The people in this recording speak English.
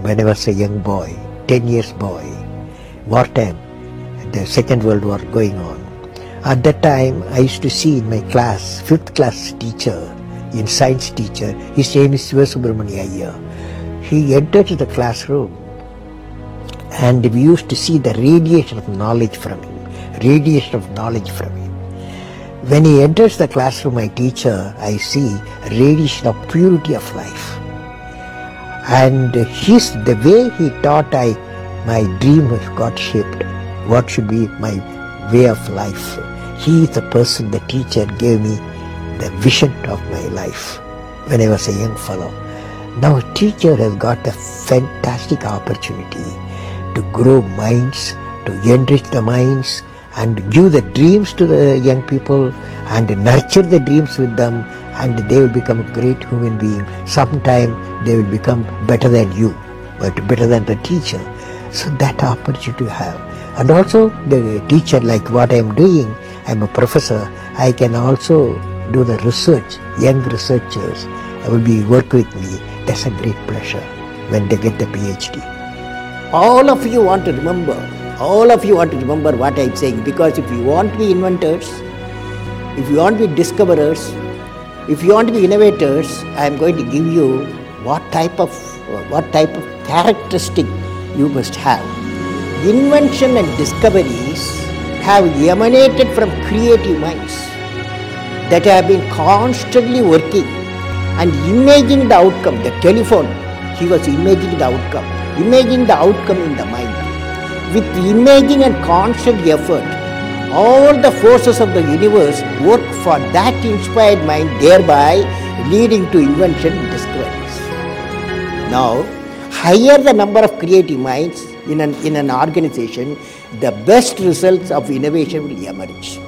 when I was a young boy, 10 years boy, wartime, the Second World War going on. At that time, I used to see in my class, fifth class teacher, in science teacher, his name is Sivasubramania. He entered the classroom and we used to see the radiation of knowledge from him, radiation of knowledge from him. When he enters the classroom, my teacher, I see radiation of purity of life. And his, the way he taught, I, my dream got shaped. What should be my way of life? He is the person, the teacher gave me the vision of my life when I was a young fellow. Now a teacher has got a fantastic opportunity to grow minds, to enrich the minds, and give the dreams to the young people and nurture the dreams with them and they will become a great human being. Sometime they will become better than you, but better than the teacher. So that opportunity you have. And also the teacher like what I am doing, I am a professor, I can also do the research, young researchers will be work with me. That's a great pleasure when they get the PhD. all of you want to remember, all of you want to remember what I'm saying because if you want to be inventors, if you want to be discoverers, if you want to be innovators, I am going to give you what type of uh, what type of characteristic you must have. Invention and discoveries have emanated from creative minds that have been constantly working and imagining the outcome. The telephone, he was imagining the outcome, imagining the outcome in the mind. With imaging and constant effort, all the forces of the universe work for that inspired mind, thereby leading to invention and discoveries. Now, higher the number of creative minds in an, in an organization, the best results of innovation will emerge.